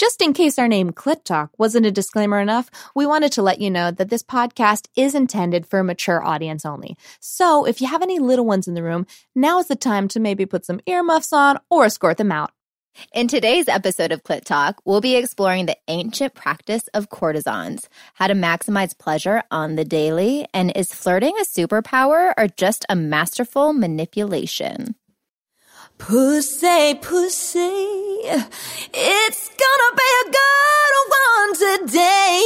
Just in case our name Clit Talk wasn't a disclaimer enough, we wanted to let you know that this podcast is intended for a mature audience only. So if you have any little ones in the room, now is the time to maybe put some earmuffs on or escort them out. In today's episode of Clit Talk, we'll be exploring the ancient practice of courtesans, how to maximize pleasure on the daily, and is flirting a superpower or just a masterful manipulation? Pussy, pussy, it's gonna be a good one today.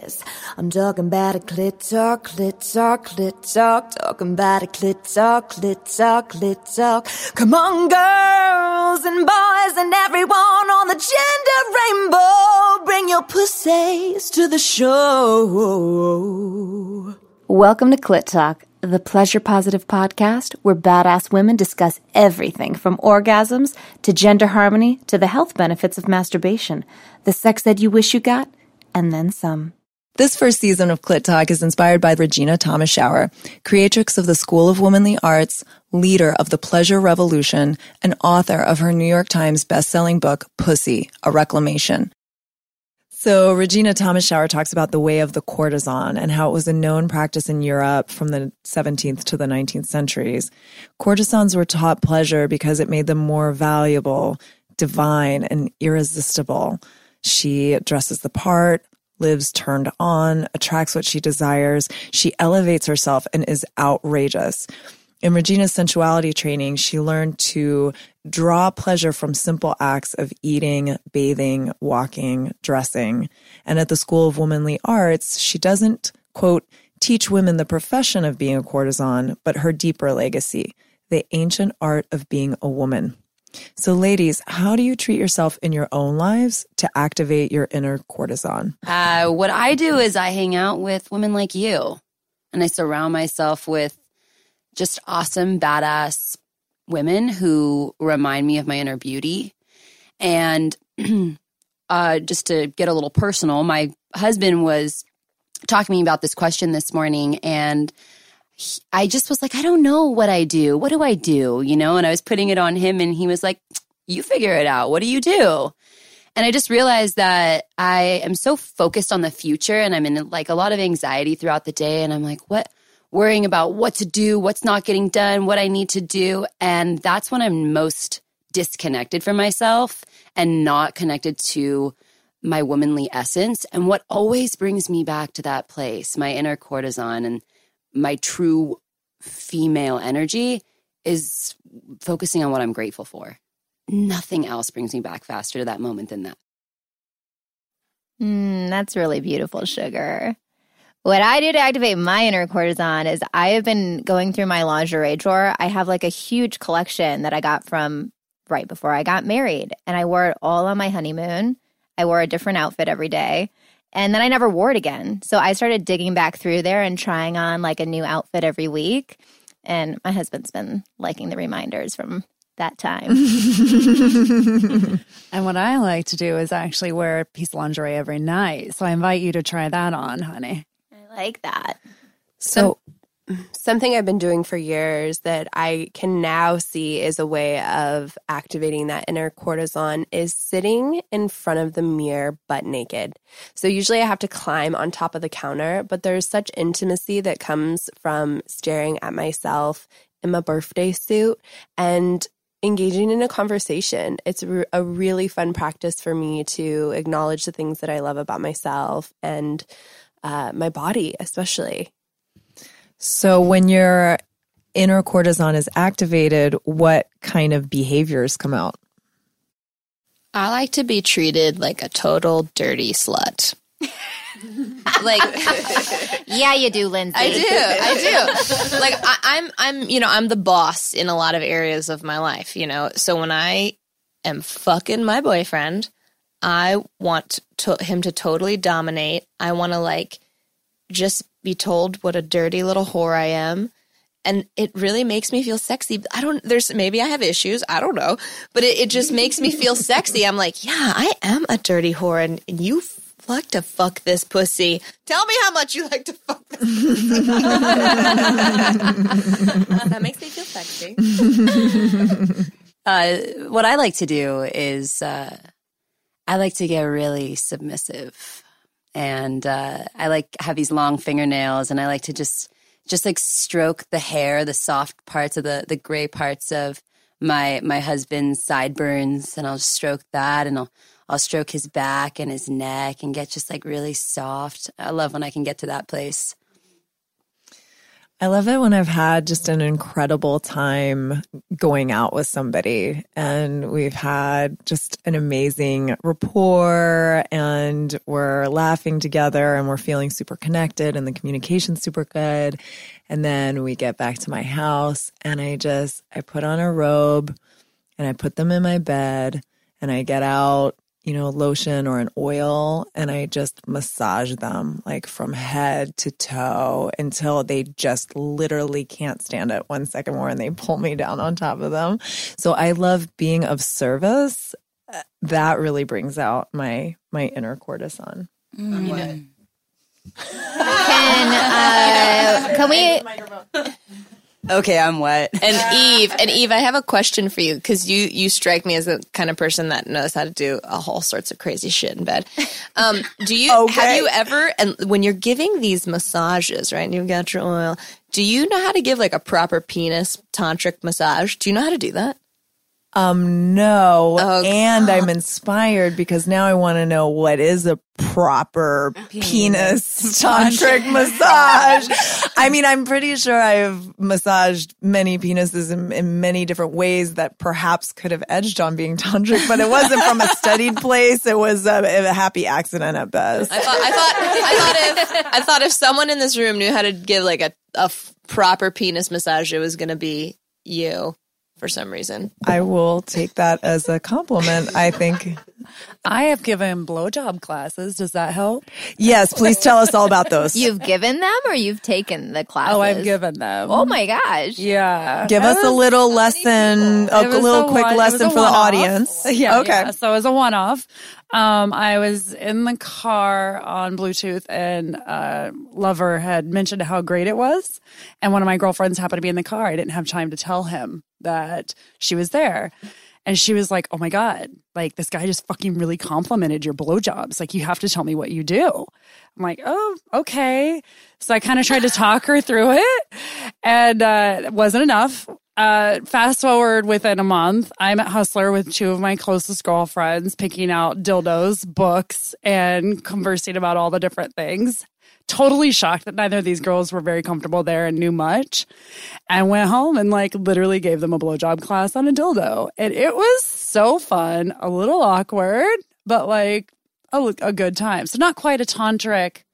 Yes. I'm talking about a clit talk, clit talk, clit talk, talking about a clit talk, clit talk, clit talk. Come on, girls and boys and everyone on the gender rainbow, bring your pussies to the show. Welcome to Clit Talk, the pleasure positive podcast where badass women discuss everything from orgasms to gender harmony to the health benefits of masturbation, the sex that you wish you got, and then some. This first season of Clit Talk is inspired by Regina Thomashauer, creatrix of the School of Womanly Arts, leader of the Pleasure Revolution, and author of her New York Times bestselling book, Pussy, A Reclamation. So Regina Thomashauer talks about the way of the courtesan and how it was a known practice in Europe from the 17th to the 19th centuries. Courtesans were taught pleasure because it made them more valuable, divine, and irresistible. She dresses the part, lives turned on, attracts what she desires. She elevates herself and is outrageous. In Regina's sensuality training, she learned to draw pleasure from simple acts of eating, bathing, walking, dressing. And at the School of Womanly Arts, she doesn't, quote, teach women the profession of being a courtesan, but her deeper legacy, the ancient art of being a woman. So, ladies, how do you treat yourself in your own lives to activate your inner courtesan? Uh, what I do is I hang out with women like you, and I surround myself with just awesome, badass women who remind me of my inner beauty. And uh, just to get a little personal, my husband was talking to me about this question this morning, and he, I just was like, I don't know what I do. What do I do? You know, and I was putting it on him, and he was like, You figure it out. What do you do? And I just realized that I am so focused on the future and I'm in like a lot of anxiety throughout the day. And I'm like, what? Worrying about what to do, what's not getting done, what I need to do. And that's when I'm most disconnected from myself and not connected to my womanly essence. And what always brings me back to that place, my inner courtesan and my true female energy, is focusing on what I'm grateful for. Nothing else brings me back faster to that moment than that. Mm, that's really beautiful, Sugar. What I do to activate my inner courtesan is I have been going through my lingerie drawer. I have like a huge collection that I got from right before I got married, and I wore it all on my honeymoon. I wore a different outfit every day. And then I never wore it again. So I started digging back through there and trying on like a new outfit every week. And my husband's been liking the reminders from that time. and what I like to do is actually wear a piece of lingerie every night. So I invite you to try that on, honey like that. So, something I've been doing for years that I can now see is a way of activating that inner courtesan is sitting in front of the mirror butt naked. So, usually I have to climb on top of the counter, but there's such intimacy that comes from staring at myself in my birthday suit and engaging in a conversation. It's a really fun practice for me to acknowledge the things that I love about myself and uh, my body, especially. So, when your inner courtesan is activated, what kind of behaviors come out? I like to be treated like a total dirty slut. like yeah you do lindsay i do i do like I, am I'm, I'm you know i'm the boss in a lot of areas of my life you know so when i am fucking my boyfriend I want to, him to totally dominate. I want to like just be told what a dirty little whore I am. And it really makes me feel sexy. I don't, there's maybe I have issues. I don't know. But it, it just makes me feel sexy. I'm like, yeah, I am a dirty whore and, and you like to fuck this pussy. Tell me how much you like to fuck this that makes me feel sexy. Uh, what I like to do is uh, I like to get really submissive. And uh, I like have these long fingernails and I like to just just like stroke the hair, the soft parts of the the gray parts of my my husband's sideburns and I'll stroke that and I'll I'll stroke his back and his neck and get just like really soft. I love when I can get to that place. I love it when I've had just an incredible time going out with somebody and we've had just an amazing rapport and we're laughing together and we're feeling super connected and the communication's super good. And then we get back to my house and I just, I put on a robe and I put them in my bed and I get out you know, lotion or an oil and I just massage them like from head to toe until they just literally can't stand it one second more and they pull me down on top of them. So I love being of service. That really brings out my my inner courtesan. Mm. Can uh, can we Okay, I'm wet. And Eve, and Eve, I have a question for you because you you strike me as the kind of person that knows how to do a whole sorts of crazy shit in bed. Um, do you Okay. have you ever and when you're giving these massages, right? And you've got your oil. Do you know how to give like a proper penis tantric massage? Do you know how to do that? Um, no. Oh, and I'm inspired because now I want to know what is a proper penis, tantric massage. I mean, I'm pretty sure I've massaged many penises in, in many different ways that perhaps could have edged on being tantric, but it wasn't from a studied place. It was a, a happy accident at best. I thought I thought I thought if I thought if someone in this room knew how to give like a a f- proper penis massage, it was going to be you for some reason. I will take that as a compliment. I think. I have given blowjob classes. Does that help? Yes, please tell us all about those. you've given them or you've taken the classes? Oh, I've given them. Oh my gosh. Yeah. Give us a little lesson, a little a quick one- lesson for the audience. Yeah. Okay. yeah. So it was a one off. Um, I was in the car on Bluetooth and uh, Lover had mentioned how great it was. And one of my girlfriends happened to be in the car. I didn't have time to tell him that she was there. And she was like, Oh my God, like this guy just fucking really complimented your blowjobs. Like, you have to tell me what you do. I'm like, Oh, okay. So I kind of tried to talk her through it and uh, it wasn't enough. Uh, fast forward within a month, I'm at Hustler with two of my closest girlfriends, picking out dildos, books, and conversing about all the different things. Totally shocked that neither of these girls were very comfortable there and knew much. And went home and like literally gave them a blowjob class on a dildo. And it was so fun, a little awkward, but like a, a good time. So not quite a tantric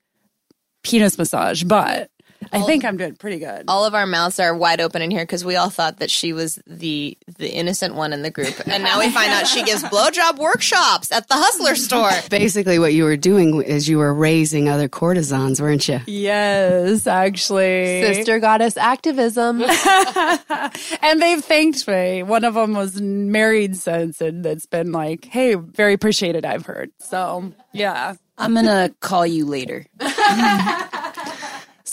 penis massage, but I think I'm doing pretty good. All of our mouths are wide open in here because we all thought that she was the the innocent one in the group, and now we find out she gives blowjob workshops at the Hustler store. Basically, what you were doing is you were raising other courtesans, weren't you? Yes, actually. Sister goddess activism. and they've thanked me. One of them was married since, and it's been like, hey, very appreciated, I've heard. So, yeah. I'm gonna call you later.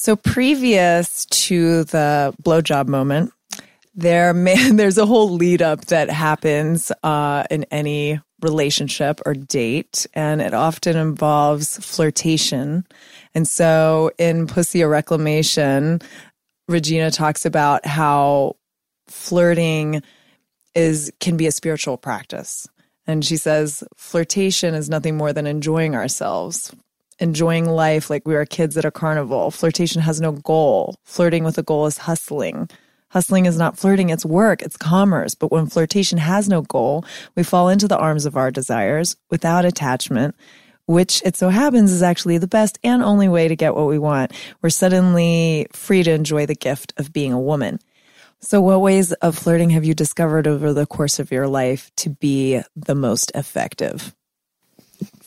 So previous to the blowjob moment, there may, there's a whole lead up that happens uh, in any relationship or date, and it often involves flirtation. And so in Pussy a Reclamation, Regina talks about how flirting is can be a spiritual practice. And she says flirtation is nothing more than enjoying ourselves, enjoying life like we are kids at a carnival. Flirtation has no goal. Flirting with a goal is hustling. Hustling is not flirting, it's work, it's commerce. But when flirtation has no goal, we fall into the arms of our desires without attachment, which it so happens is actually the best and only way to get what we want. We're suddenly free to enjoy the gift of being a woman. So, what ways of flirting have you discovered over the course of your life to be the most effective?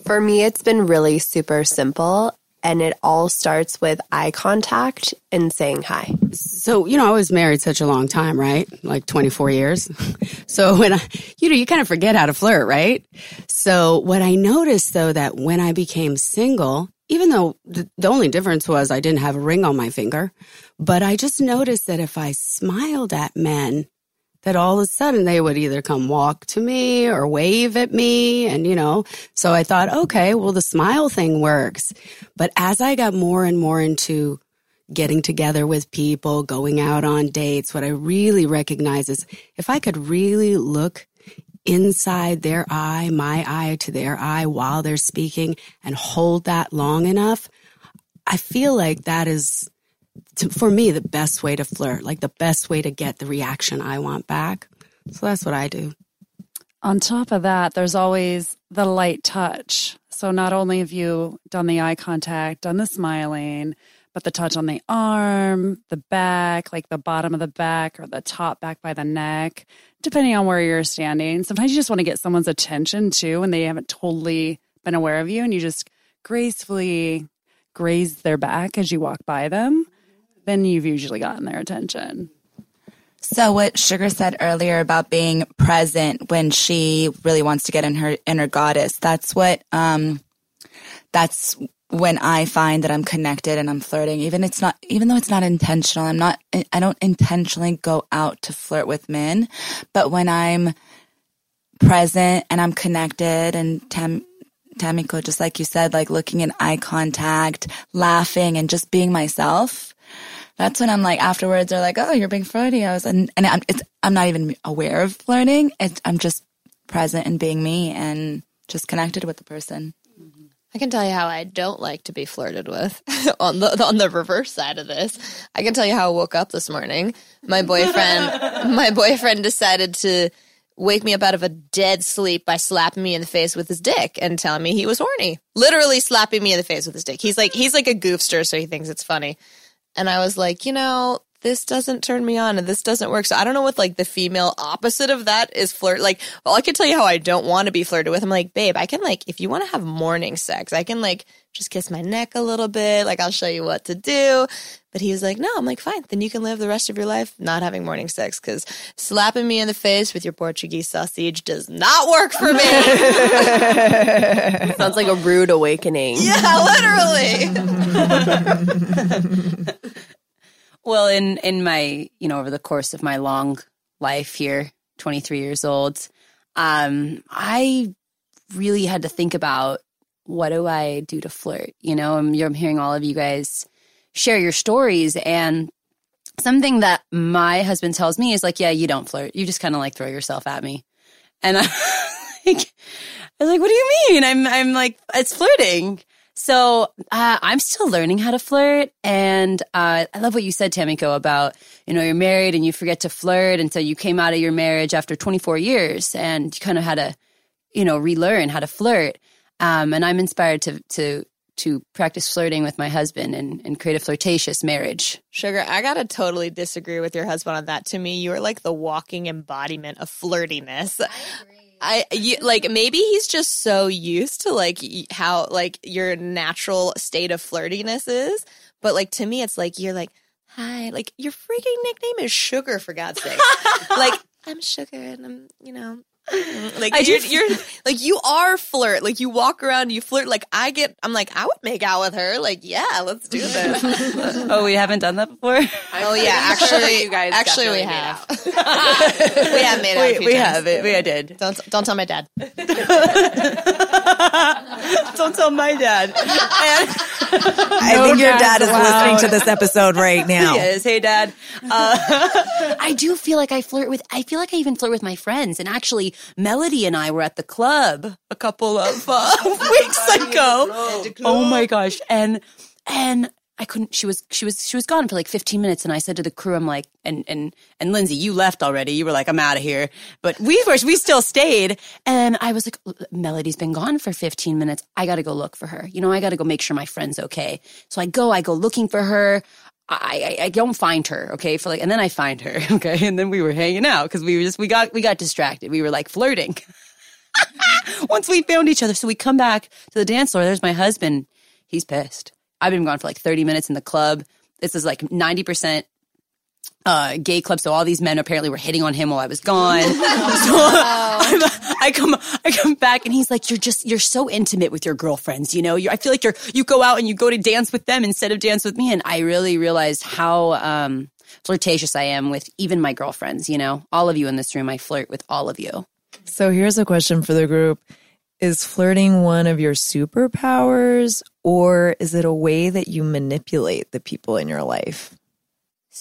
For me, it's been really super simple. And it all starts with eye contact and saying hi. So, you know, I was married such a long time, right? Like 24 years. So when I, you know, you kind of forget how to flirt, right? So what I noticed though, that when I became single, even though the, the only difference was I didn't have a ring on my finger, but I just noticed that if I smiled at men, that all of a sudden they would either come walk to me or wave at me. And, you know, so I thought, okay, well, the smile thing works. But as I got more and more into getting together with people, going out on dates, what I really recognize is if I could really look inside their eye, my eye to their eye while they're speaking and hold that long enough, I feel like that is to, for me the best way to flirt, like the best way to get the reaction I want back. So that's what I do. On top of that, there's always the light touch. So not only have you done the eye contact, done the smiling, but the touch on the arm, the back, like the bottom of the back or the top back by the neck, depending on where you're standing. Sometimes you just want to get someone's attention too and they haven't totally been aware of you and you just gracefully graze their back as you walk by them. Then you've usually gotten their attention. So what Sugar said earlier about being present when she really wants to get in her inner goddess, that's what um that's when I find that I'm connected and I'm flirting, even it's not, even though it's not intentional, I'm not, I don't intentionally go out to flirt with men, but when I'm present and I'm connected and Tam, Tamiko, just like you said, like looking in eye contact, laughing and just being myself. That's when I'm like, afterwards they're like, oh, you're being flirty. I was, and, and I'm, it's, I'm not even aware of flirting. It, I'm just present and being me and just connected with the person. I can tell you how I don't like to be flirted with on the on the reverse side of this. I can tell you how I woke up this morning. My boyfriend my boyfriend decided to wake me up out of a dead sleep by slapping me in the face with his dick and telling me he was horny. Literally slapping me in the face with his dick. He's like he's like a goofster so he thinks it's funny. And I was like, "You know, this doesn't turn me on and this doesn't work. So I don't know what like the female opposite of that is flirt. Like, well, I can tell you how I don't want to be flirted with. I'm like, babe, I can like, if you want to have morning sex, I can like just kiss my neck a little bit. Like, I'll show you what to do. But he was like, no, I'm like, fine. Then you can live the rest of your life not having morning sex because slapping me in the face with your Portuguese sausage does not work for me. Sounds like a rude awakening. yeah, literally. Well, in in my you know over the course of my long life here, 23 years old, um, I really had to think about what do I do to flirt. You know, I'm, I'm hearing all of you guys share your stories, and something that my husband tells me is like, "Yeah, you don't flirt. You just kind of like throw yourself at me," and I. I was like, "What do you mean?" I'm I'm like, "It's flirting." So uh, I'm still learning how to flirt, and uh, I love what you said, Tamiko, about you know you're married and you forget to flirt, and so you came out of your marriage after 24 years, and you kind of had to, you know, relearn how to flirt. Um, and I'm inspired to to to practice flirting with my husband and, and create a flirtatious marriage. Sugar, I gotta totally disagree with your husband on that. To me, you are like the walking embodiment of flirtiness. I you, like maybe he's just so used to like how like your natural state of flirtiness is, but like to me it's like you're like hi, like your freaking nickname is Sugar for God's sake. like I'm Sugar and I'm you know like I you're, you're like you are flirt like you walk around you flirt like I get I'm like I would make out with her like yeah let's do this oh, we haven't done that before. oh yeah actually you guys actually we have we have made out a few we times. have it. We did. Don't don't tell my dad. Don't tell my dad. I think your dad is listening to this episode right now. Yes, hey dad. Uh, I do feel like I flirt with. I feel like I even flirt with my friends. And actually, Melody and I were at the club a couple of uh, weeks ago. Oh my gosh! And and I couldn't. She was she was she was gone for like 15 minutes. And I said to the crew, I'm like, and and and Lindsay, you left already. You were like, I'm out of here. But we were we still stayed. And I was like, Melody's been gone for 15 minutes. I got to go look for her. You know, I got to go make sure my friend's okay. So I go. I go looking for her. I, I, I don't find her, okay, for like, and then I find her, okay, and then we were hanging out because we were just we got we got distracted. We were like flirting. Once we found each other, so we come back to the dance floor. There's my husband. He's pissed. I've been gone for like 30 minutes in the club. This is like 90 percent uh, gay club. So all these men apparently were hitting on him while I was gone. so I'm, I come, I come back and he's like, you're just, you're so intimate with your girlfriends. You know, you, I feel like you're, you go out and you go to dance with them instead of dance with me. And I really realized how, um, flirtatious I am with even my girlfriends, you know? All of you in this room, I flirt with all of you. So here's a question for the group. Is flirting one of your superpowers or is it a way that you manipulate the people in your life?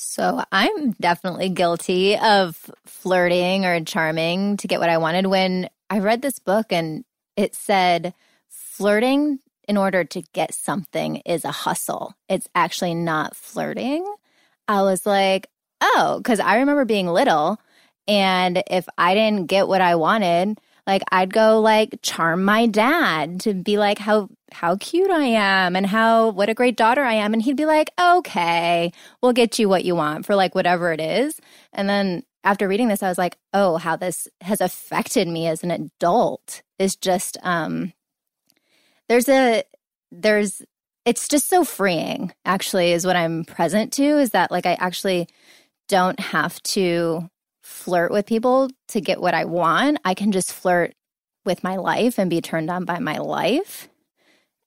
So I'm definitely guilty of flirting or charming to get what I wanted. When I read this book and it said flirting in order to get something is a hustle, it's actually not flirting. I was like, oh, because I remember being little. And if I didn't get what I wanted, like I'd go like charm my dad to be like how how cute I am and how what a great daughter I am and he'd be like, "Okay, we'll get you what you want for like whatever it is." And then after reading this I was like, "Oh, how this has affected me as an adult is just um there's a there's it's just so freeing actually is what I'm present to is that like I actually don't have to flirt with people to get what I want. I can just flirt with my life and be turned on by my life.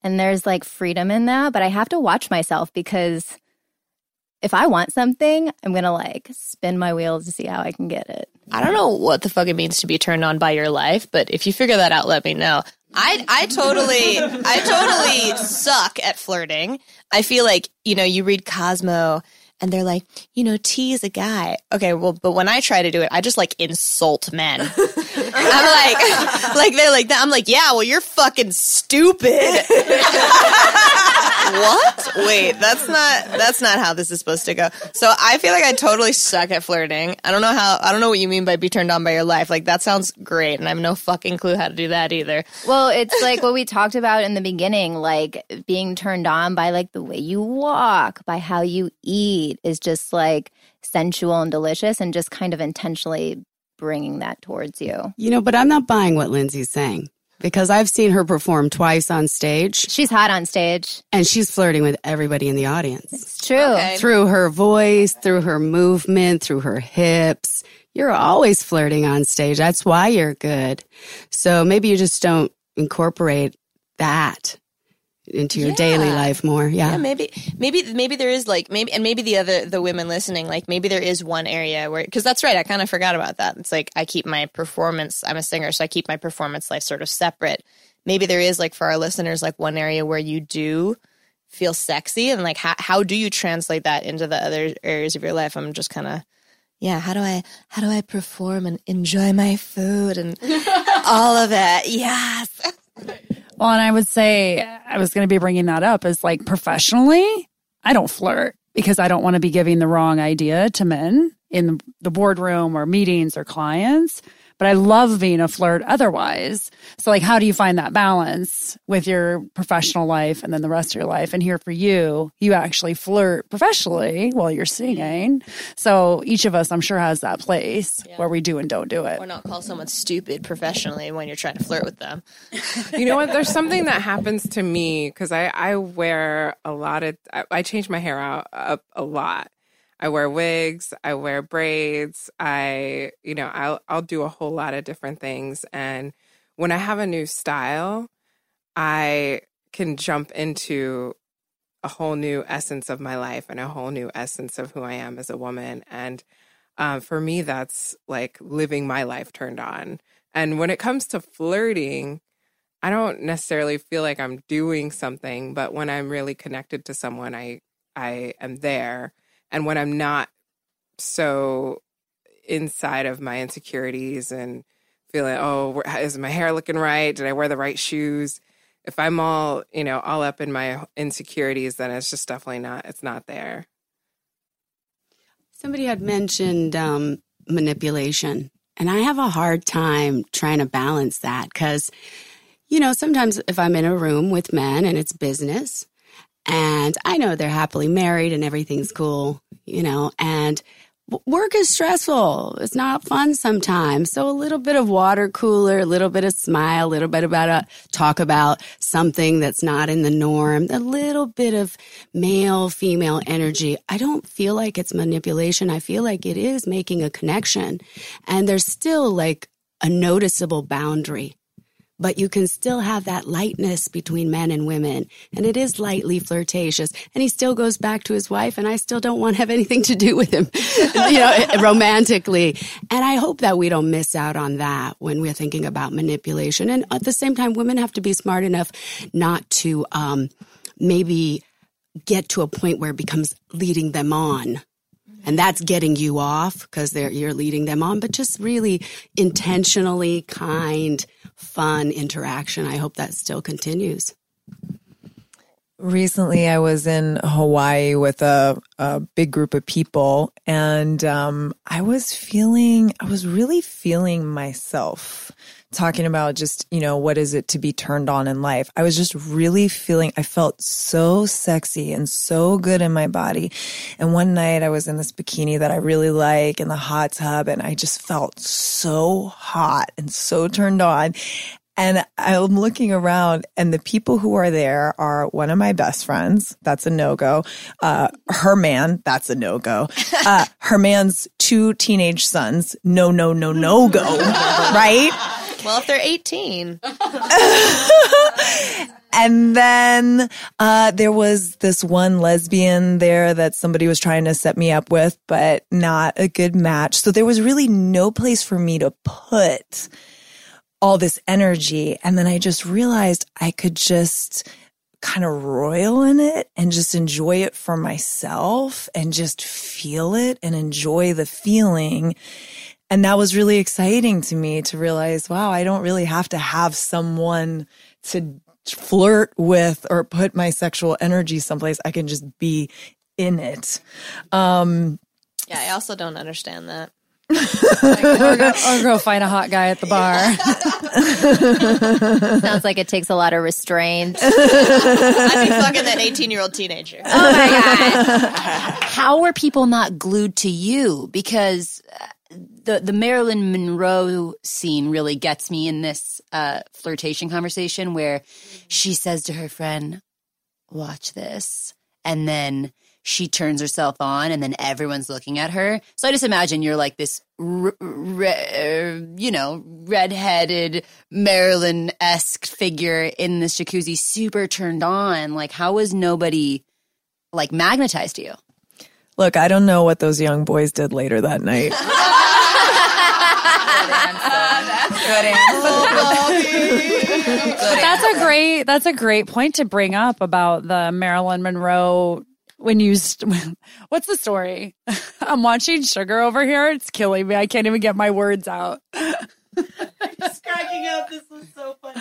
And there's like freedom in that, but I have to watch myself because if I want something, I'm going to like spin my wheels to see how I can get it. I don't know what the fuck it means to be turned on by your life, but if you figure that out, let me know. I I totally I totally suck at flirting. I feel like, you know, you read Cosmo and they're like, you know, T is a guy. Okay, well, but when I try to do it, I just like insult men. I'm like, like they're like. I'm like, yeah, well, you're fucking stupid. what? Wait, that's not that's not how this is supposed to go. So I feel like I totally suck at flirting. I don't know how. I don't know what you mean by be turned on by your life. Like that sounds great, and I have no fucking clue how to do that either. Well, it's like what we talked about in the beginning, like being turned on by like the way you walk, by how you eat is just like sensual and delicious and just kind of intentionally bringing that towards you. You know, but I'm not buying what Lindsay's saying because I've seen her perform twice on stage She's hot on stage. and she's flirting with everybody in the audience. It's true. Okay. Through her voice, through her movement, through her hips. You're always flirting on stage. That's why you're good. So maybe you just don't incorporate that into your daily life more. Yeah. Yeah, maybe, maybe, maybe there is like maybe, and maybe the other the women listening, like maybe there is one area where because that's right. I kind of forgot about that. It's like I keep my performance. I'm a singer, so I keep my performance life sort of separate. Maybe there is like for our listeners, like one area where you do feel sexy, and like how how do you translate that into the other areas of your life? I'm just kind of. Yeah, how do I how do I perform and enjoy my food and all of it? Yes. Well, and I would say I was going to be bringing that up is like professionally, I don't flirt because I don't want to be giving the wrong idea to men in the boardroom or meetings or clients. But I love being a flirt otherwise. So, like, how do you find that balance with your professional life and then the rest of your life? And here for you, you actually flirt professionally while you're singing. So, each of us, I'm sure, has that place where we do and don't do it. Or not call someone stupid professionally when you're trying to flirt with them. You know what? There's something that happens to me because I, I wear a lot of, I, I change my hair out up a lot. I wear wigs, I wear braids, I, you know, I'll, I'll do a whole lot of different things. And when I have a new style, I can jump into a whole new essence of my life and a whole new essence of who I am as a woman. And um, for me, that's like living my life turned on. And when it comes to flirting, I don't necessarily feel like I'm doing something, but when I'm really connected to someone, I I am there. And when I'm not so inside of my insecurities and feeling, oh, is my hair looking right? Did I wear the right shoes? If I'm all, you know, all up in my insecurities, then it's just definitely not, it's not there. Somebody had mentioned um, manipulation, and I have a hard time trying to balance that because, you know, sometimes if I'm in a room with men and it's business, and I know they're happily married and everything's cool, you know, and work is stressful. It's not fun sometimes. So a little bit of water cooler, a little bit of smile, a little bit about a talk about something that's not in the norm, a little bit of male, female energy. I don't feel like it's manipulation. I feel like it is making a connection and there's still like a noticeable boundary. But you can still have that lightness between men and women. And it is lightly flirtatious. And he still goes back to his wife and I still don't want to have anything to do with him, you know, romantically. And I hope that we don't miss out on that when we're thinking about manipulation. And at the same time, women have to be smart enough not to, um, maybe get to a point where it becomes leading them on and that's getting you off because you're leading them on, but just really intentionally kind, fun interaction. I hope that still continues. Recently, I was in Hawaii with a, a big group of people, and um, I was feeling, I was really feeling myself talking about just, you know, what is it to be turned on in life. I was just really feeling, I felt so sexy and so good in my body. And one night I was in this bikini that I really like in the hot tub and I just felt so hot and so turned on. And I'm looking around and the people who are there are one of my best friends. That's a no go. Uh, her man. That's a no go. Uh, her man's two teenage sons. No, no, no, no go. right? Well, if they're 18. and then uh, there was this one lesbian there that somebody was trying to set me up with, but not a good match. So there was really no place for me to put all this energy. And then I just realized I could just kind of royal in it and just enjoy it for myself and just feel it and enjoy the feeling. And that was really exciting to me to realize, wow, I don't really have to have someone to flirt with or put my sexual energy someplace. I can just be in it. Um, yeah, I also don't understand that. Or, go, or, go, find a hot guy at the bar. Sounds like it takes a lot of restraint. I'd be fucking that 18 year old teenager. Oh my God. How were people not glued to you? Because uh, the the Marilyn Monroe scene really gets me in this uh, flirtation conversation where she says to her friend, "Watch this," and then she turns herself on, and then everyone's looking at her. So I just imagine you're like this, r- r- you know, redheaded Marilyn esque figure in this jacuzzi, super turned on. Like, how was nobody like magnetized to you? Look, I don't know what those young boys did later that night. Good answer. that's a great. That's a great point to bring up about the Marilyn Monroe. When you, st- what's the story? I'm watching Sugar over here. It's killing me. I can't even get my words out. just cracking up. This was so funny.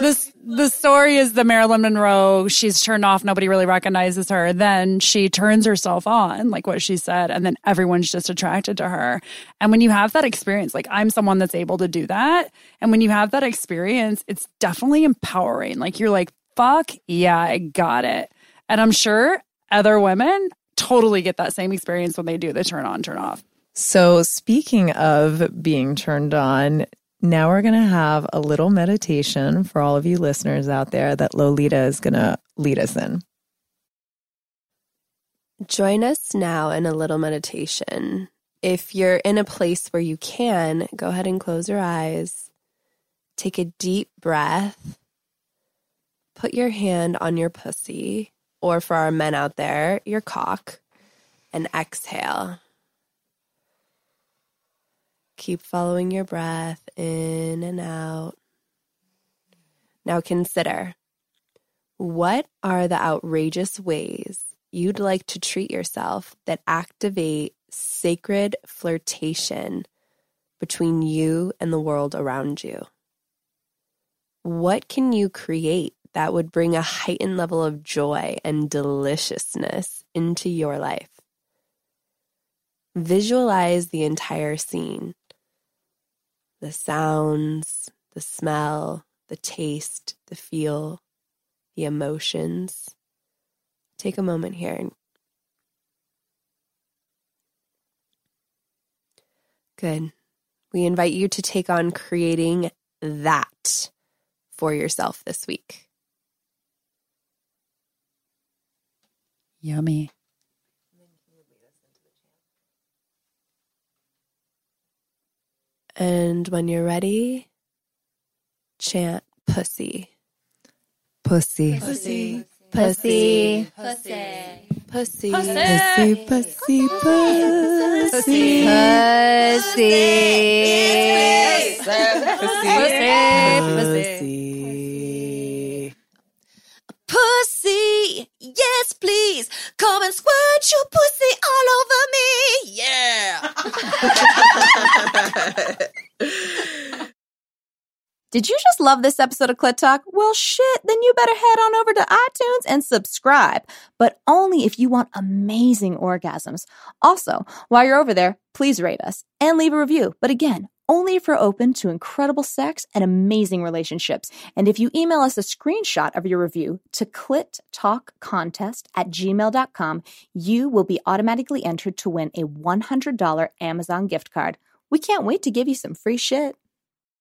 This the story is the Marilyn Monroe. She's turned off. Nobody really recognizes her. Then she turns herself on, like what she said, and then everyone's just attracted to her. And when you have that experience, like I'm someone that's able to do that, and when you have that experience, it's definitely empowering. Like you're like, fuck yeah, I got it. And I'm sure other women totally get that same experience when they do the turn on, turn off. So, speaking of being turned on, now we're going to have a little meditation for all of you listeners out there that Lolita is going to lead us in. Join us now in a little meditation. If you're in a place where you can, go ahead and close your eyes. Take a deep breath. Put your hand on your pussy, or for our men out there, your cock, and exhale. Keep following your breath in and out. Now consider what are the outrageous ways you'd like to treat yourself that activate sacred flirtation between you and the world around you? What can you create that would bring a heightened level of joy and deliciousness into your life? Visualize the entire scene the sounds, the smell, the taste, the feel, the emotions. Take a moment here. Good. We invite you to take on creating that for yourself this week. Yummy. And when you're ready, chant pussy. Pussy. Pussy. Pussy. Pussy. Pussy. Pussy, pussy, pussy. Pussy. Pussy. Come and squirt your pussy all over me. Yeah. Did you just love this episode of Clit Talk? Well, shit, then you better head on over to iTunes and subscribe, but only if you want amazing orgasms. Also, while you're over there, please rate us and leave a review. But again, only if you're open to incredible sex and amazing relationships. And if you email us a screenshot of your review to clittalkcontest at gmail.com, you will be automatically entered to win a $100 Amazon gift card. We can't wait to give you some free shit.